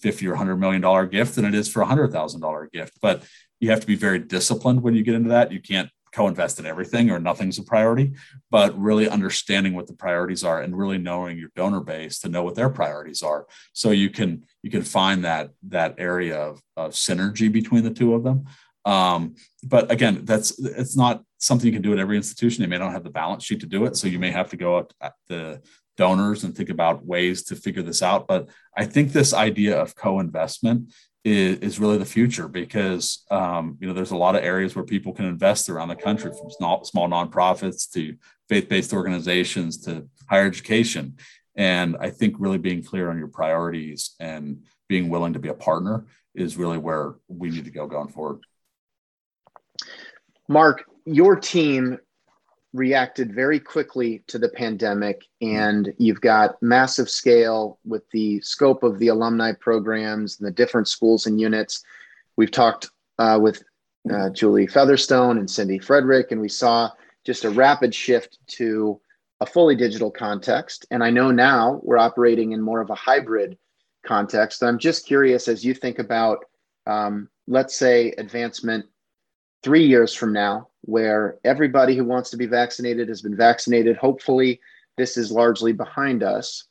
50 or 100 million dollar gift than it is for a hundred thousand dollar gift, but you have to be very disciplined when you get into that. You can't co-invest in everything or nothing's a priority, but really understanding what the priorities are and really knowing your donor base to know what their priorities are. So you can you can find that that area of, of synergy between the two of them. Um, but again, that's it's not something you can do at every institution. They may not have the balance sheet to do it, so you may have to go at the donors and think about ways to figure this out. But I think this idea of co-investment is, is really the future because um, you know there's a lot of areas where people can invest around the country, from small, small nonprofits to faith-based organizations to higher education. And I think really being clear on your priorities and being willing to be a partner is really where we need to go going forward. Mark, your team reacted very quickly to the pandemic, and you've got massive scale with the scope of the alumni programs and the different schools and units. We've talked uh, with uh, Julie Featherstone and Cindy Frederick, and we saw just a rapid shift to a fully digital context. And I know now we're operating in more of a hybrid context. I'm just curious as you think about, um, let's say, advancement three years from now, where everybody who wants to be vaccinated has been vaccinated. Hopefully, this is largely behind us.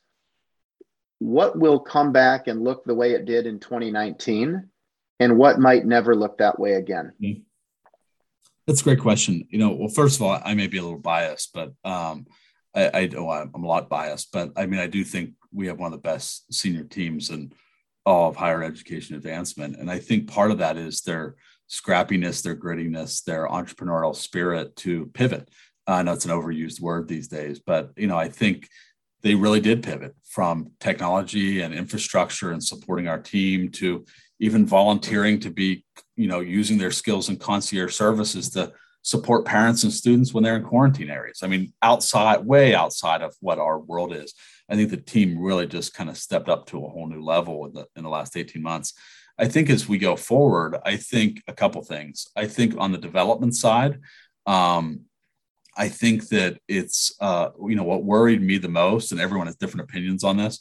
What will come back and look the way it did in 2019? And what might never look that way again? Mm-hmm. That's a great question. You know, well, first of all, I may be a little biased, but um, I, I oh, I'm a lot biased, but I mean, I do think we have one of the best senior teams in all of higher education advancement, and I think part of that is their scrappiness, their grittiness, their entrepreneurial spirit to pivot. Uh, I know it's an overused word these days, but you know, I think they really did pivot from technology and infrastructure and supporting our team to even volunteering to be, you know, using their skills in concierge services to support parents and students when they're in quarantine areas. I mean, outside, way outside of what our world is. I think the team really just kind of stepped up to a whole new level in the in the last 18 months. I think as we go forward, I think a couple things. I think on the development side, um, I think that it's uh, you know what worried me the most, and everyone has different opinions on this.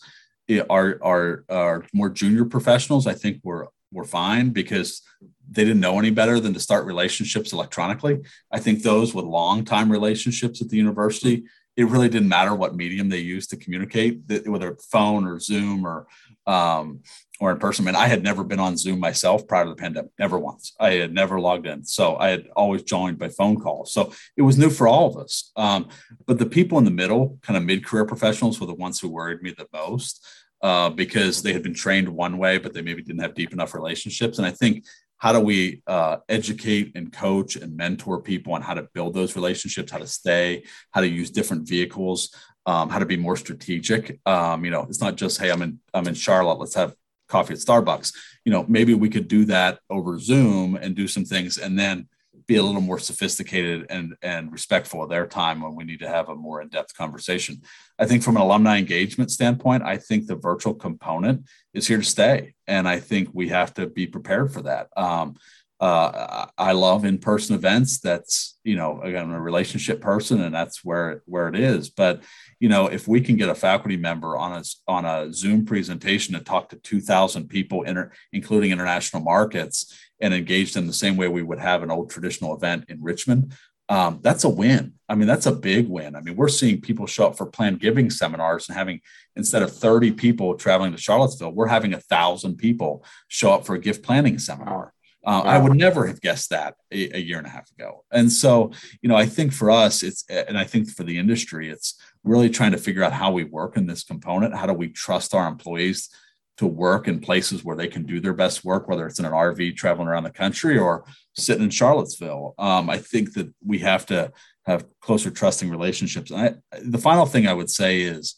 Are are are more junior professionals? I think were were fine because they didn't know any better than to start relationships electronically. I think those with long time relationships at the university, it really didn't matter what medium they used to communicate, whether phone or Zoom or um, or in person. And I had never been on Zoom myself prior to the pandemic, never once. I had never logged in. So I had always joined by phone call. So it was new for all of us. Um, but the people in the middle, kind of mid career professionals, were the ones who worried me the most uh, because they had been trained one way, but they maybe didn't have deep enough relationships. And I think how do we uh, educate and coach and mentor people on how to build those relationships, how to stay, how to use different vehicles, um, how to be more strategic. Um, you know, it's not just hey, I'm in I'm in Charlotte, let's have coffee at Starbucks. You know, maybe we could do that over Zoom and do some things, and then be a little more sophisticated and and respectful of their time when we need to have a more in-depth conversation. I think from an alumni engagement standpoint, I think the virtual component is here to stay, and I think we have to be prepared for that. Um, uh, I love in-person events. That's you know again I'm a relationship person, and that's where where it is. But you know if we can get a faculty member on a on a Zoom presentation and talk to 2,000 people, inter, including international markets, and engage them the same way we would have an old traditional event in Richmond, um, that's a win. I mean, that's a big win. I mean, we're seeing people show up for planned giving seminars and having instead of 30 people traveling to Charlottesville, we're having a thousand people show up for a gift planning seminar. Uh. I would never have guessed that a, a, year and a half ago. And so, you know, I think for us, it's, and I think for the industry, it's really trying to figure out how we work in this component. How do we trust our employees to work in places where they can do their best work, whether it's in an RV traveling around the country or sitting in Charlottesville. Um, I think that we have to have closer trusting relationships. And I, the final thing I would say is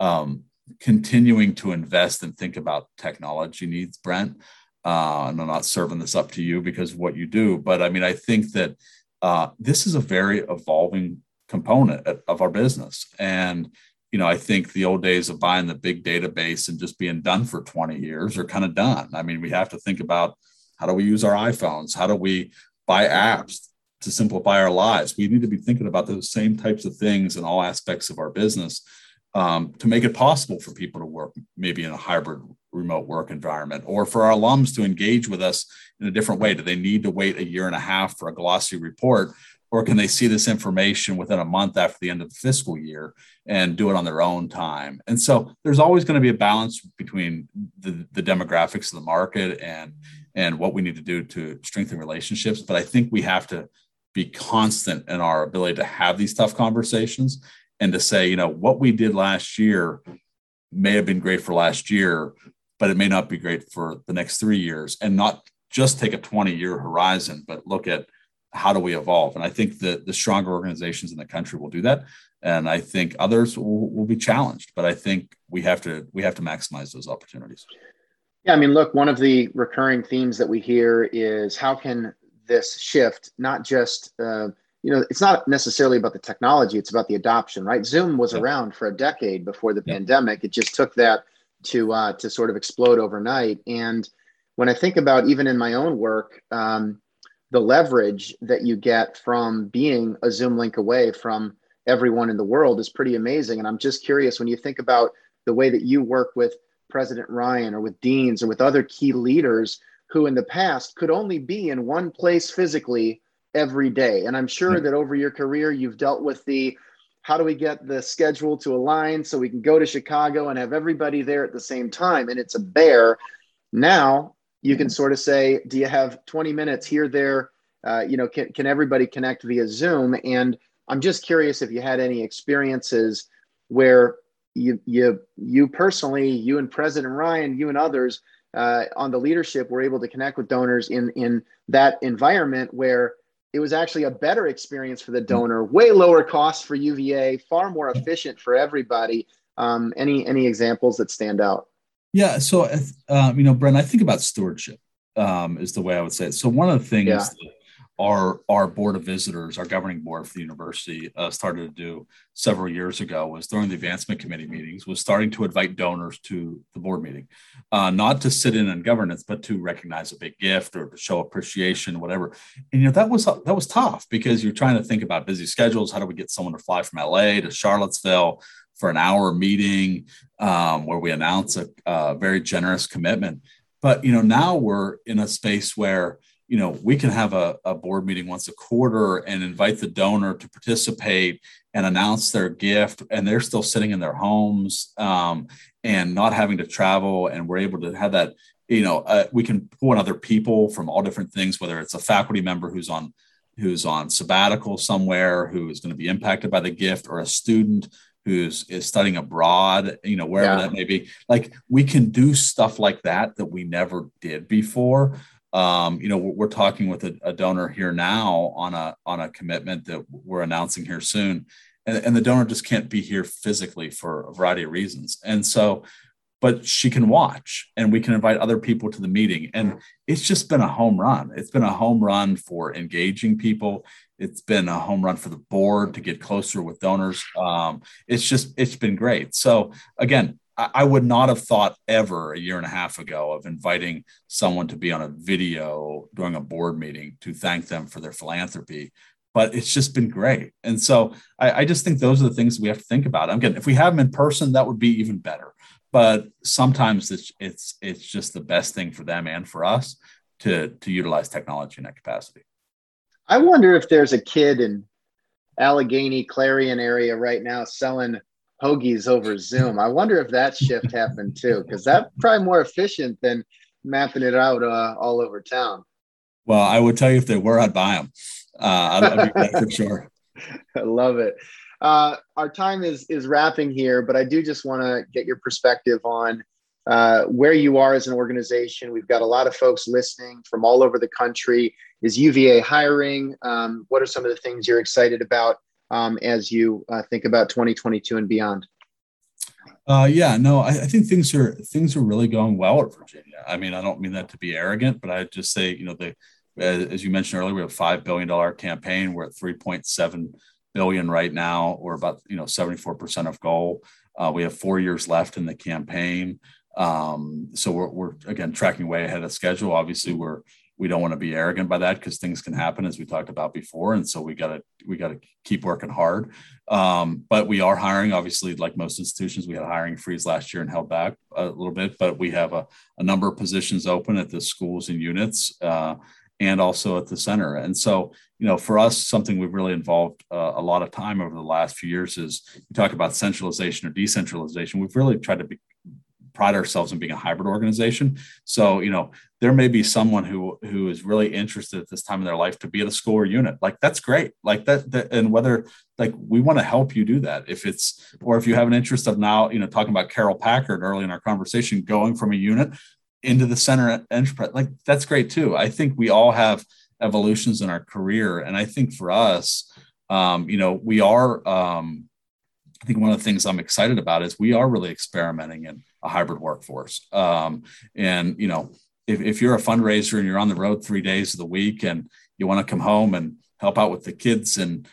um, continuing to invest and think about technology needs, Brent. Uh, and I'm not serving this up to you because of what you do, but I mean, I think that uh, this is a very evolving component of our business. And you know, I think the old days of buying the big database and just being done for 20 years are kind of done. I mean, we have to think about how do we use our iPhones? How do we buy apps to simplify our lives? We need to be thinking about those same types of things in all aspects of our business um, to make it possible for people to work maybe in a hybrid remote work environment or for our alums to engage with us in a different way. Do they need to wait a year and a half for a glossy report? or can they see this information within a month after the end of the fiscal year and do it on their own time and so there's always going to be a balance between the, the demographics of the market and and what we need to do to strengthen relationships but i think we have to be constant in our ability to have these tough conversations and to say you know what we did last year may have been great for last year but it may not be great for the next three years and not just take a 20 year horizon but look at how do we evolve? And I think that the stronger organizations in the country will do that. And I think others will, will be challenged, but I think we have to we have to maximize those opportunities. Yeah, I mean, look, one of the recurring themes that we hear is how can this shift not just uh, you know it's not necessarily about the technology it's about the adoption right? Zoom was around for a decade before the pandemic. It just took that to uh, to sort of explode overnight. And when i think about even in my own work um, the leverage that you get from being a Zoom link away from everyone in the world is pretty amazing. And I'm just curious when you think about the way that you work with President Ryan or with deans or with other key leaders who in the past could only be in one place physically every day. And I'm sure that over your career, you've dealt with the how do we get the schedule to align so we can go to Chicago and have everybody there at the same time? And it's a bear. Now you can sort of say, do you have 20 minutes here, there? Uh, you know, can, can everybody connect via Zoom? And I'm just curious if you had any experiences where you, you, you personally, you and President Ryan, you and others uh, on the leadership were able to connect with donors in, in that environment where it was actually a better experience for the donor, way lower cost for UVA, far more efficient for everybody. Um, any any examples that stand out? Yeah. So, um, you know, Brent, I think about stewardship um, is the way I would say it. So, one of the things yeah. that our our board of visitors, our governing board for the university, uh, started to do several years ago was during the advancement committee meetings was starting to invite donors to the board meeting, uh, not to sit in on governance, but to recognize a big gift or to show appreciation, whatever. And you know that was that was tough because you're trying to think about busy schedules. How do we get someone to fly from LA to Charlottesville? for an hour meeting um, where we announce a, a very generous commitment. But you know, now we're in a space where you know we can have a, a, board meeting once a quarter and invite the donor to participate and announce their gift and they're still sitting in their homes um, and not having to travel and we're able to have that you know uh, we can pull in other people from all different things whether it's a faculty member who's on who's on sabbatical somewhere who is going to be impacted by the gift or a student who's is studying abroad, you know, wherever yeah. that may be. Like we can do stuff like that that we never did before. Um, you know, we're, talking with a, a, donor here now on a on a commitment that we're announcing here soon, and, and the donor just can't be here physically for a variety of reasons. And so but she can watch and we can invite other people to the meeting. And it's just been a home run. It's been a home run for engaging people. It's been a home run for the board to get closer with donors. Um, it's just, it's been great. So again, I, would not have thought ever a year and a half ago of inviting someone to be on a video during a board meeting to thank them for their philanthropy but it's just been great. And so I, I, just think those are the things we have to think about. Again, if we have them in person, that would be even better but sometimes it's it's it's just the best thing for them and for us to to utilize technology in that capacity. I wonder if there's a kid in Allegheny Clarion area right now selling hoagies over Zoom. I wonder if that shift happened too, because that's probably more efficient than mapping it out uh, all over town. Well, I would tell you if they were, I'd buy them. Uh, I'd, I'd for [LAUGHS] sure. I love it. Uh, our time is is wrapping here, but I do just want to get your perspective on uh, where you are as an organization. We've got a lot of folks listening from all over the country. Is UVA hiring? Um, what are some of the things you're excited about um, as you uh, think about 2022 and beyond? Uh, yeah, no, I, I, think things are things are really going well at Virginia. I mean, I don't mean that to be arrogant, but I just say, you know, the as you mentioned earlier, we have a five billion dollar campaign. We're at three point seven billion right now. We're about you know 74% of goal. Uh, we have four years left in the campaign. Um, so we're, we're again tracking way ahead of schedule. Obviously, we're we don't want to be arrogant by that because things can happen as we talked about before, and so we got to we got to keep working hard. Um, but we are hiring. Obviously, like most institutions, we had a hiring freeze last year and held back a little bit. But we have a, a number of positions open at the schools and units. Uh, and also at the center. And so, you know, for us, something we've really involved uh, a lot of time over the last few years is you talk about centralization or decentralization. We've really tried to be, pride ourselves in being a hybrid organization. So, you know, there may be someone who who is really interested at this time in their life to be at a school or unit. Like that's great. Like that, that and whether like we want to help you do that. If it's or if you have an interest of now, you know, talking about Carol Packard early in our conversation, going from a unit into the center enterprise, like that's great too. I think we all have evolutions in our career. And I think for us, um, you know, we are um, I think one of the things I'm excited about is we are really experimenting in a hybrid workforce. Um, and you know, if, if you're a fundraiser and you're on the road three days of the week and you want to come home and help out with the kids and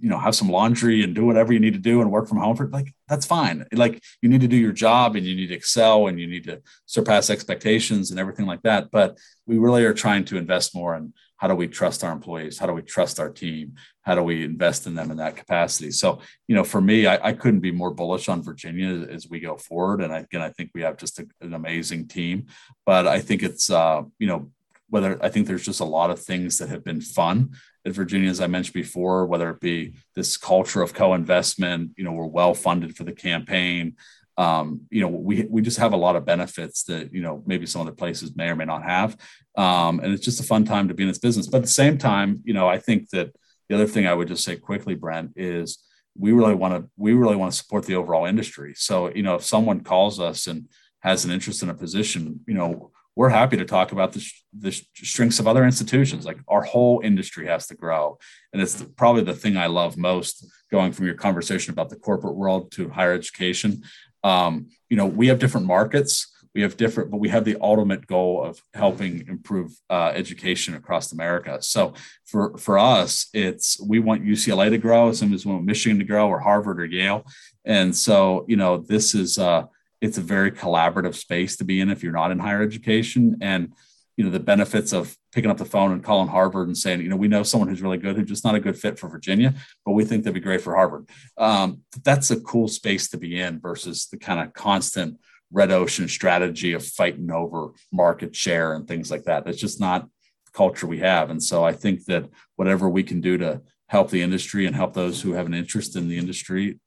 you know have some laundry and do whatever you need to do and work from home for like that's fine. Like you need to do your job and you need to excel and you need to surpass expectations and everything like that. But we really are trying to invest more in how do we trust our employees? How do we trust our team how do we invest in them in that capacity so you know for me i, I couldn't be more bullish on virginia as, we go forward and again i think we have just a, an amazing team but i think it's uh, you know whether I think there's just a lot of things that have been fun at Virginia, as I mentioned before, whether it be this culture of co-investment, you know, we're well funded for the campaign. Um, you know, we we just have a lot of benefits that you know maybe some other places may or may not have, um, and it's just a fun time to be in this business. But at the same time, you know, I think that the other thing I would just say quickly, Brent, is we really want to we really want to support the overall industry. So you know, if someone calls us and has an interest in a position, you know, we're happy to talk about the, the strengths of other institutions. Like our whole industry has to grow. And it's the, probably the thing I love most going from your conversation about the corporate world to higher education. Um, you know, we have different markets. We have different, but we have the ultimate goal of helping improve uh, education across America. So for for us, it's we want UCLA to grow, as some as we want Michigan to grow, or Harvard or Yale. And so, you know, this is uh, it's a very collaborative space to be in if you're not in higher education and you know the benefits of picking up the phone and calling harvard and saying you know we know someone who's really good who's just not a good fit for virginia but we think they'd be great for harvard um, that's a cool space to be in versus the kind of constant red ocean strategy of fighting over market share and things like that that's just not the culture we have and so i think that whatever we can do to help the industry and help those who have an interest in the industry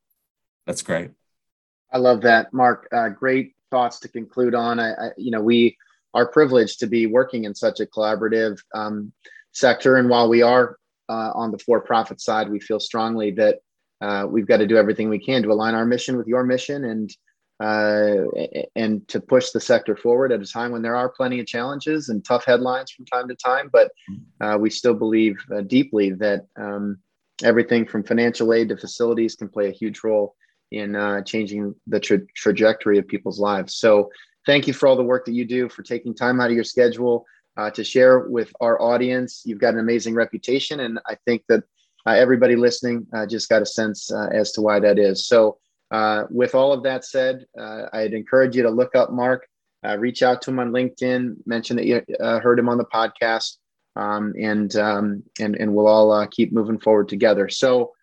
that's great I love that, Mark. Uh, great thoughts to conclude on. I, I, you know, we are privileged to be working in such a collaborative um, sector, and while we are uh, on the for-profit side, we feel strongly that uh, we've got to do everything we can to align our mission with your mission and uh, and to push the sector forward at a time when there are plenty of challenges and tough headlines from time to time. But uh, we still believe uh, deeply that um, everything from financial aid to facilities can play a huge role in uh, changing the tra- trajectory of people's lives. So, thank you for all the work that you do, for taking time out of your schedule uh, to share with our audience. You've got an amazing reputation, and I think that uh, everybody listening just got a sense as to why that is. So, uh, with all of that said, I'd encourage you to look up Mark, reach out to him on LinkedIn, mention that you heard him on the podcast, um, and um, and and we'll all keep moving forward together. So.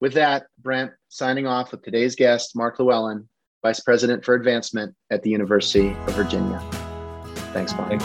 With that, Brent, signing off with today's guest, Mark Luellen, Vice President for Advancement at the University of Virginia. Thanks, Mark. Thanks,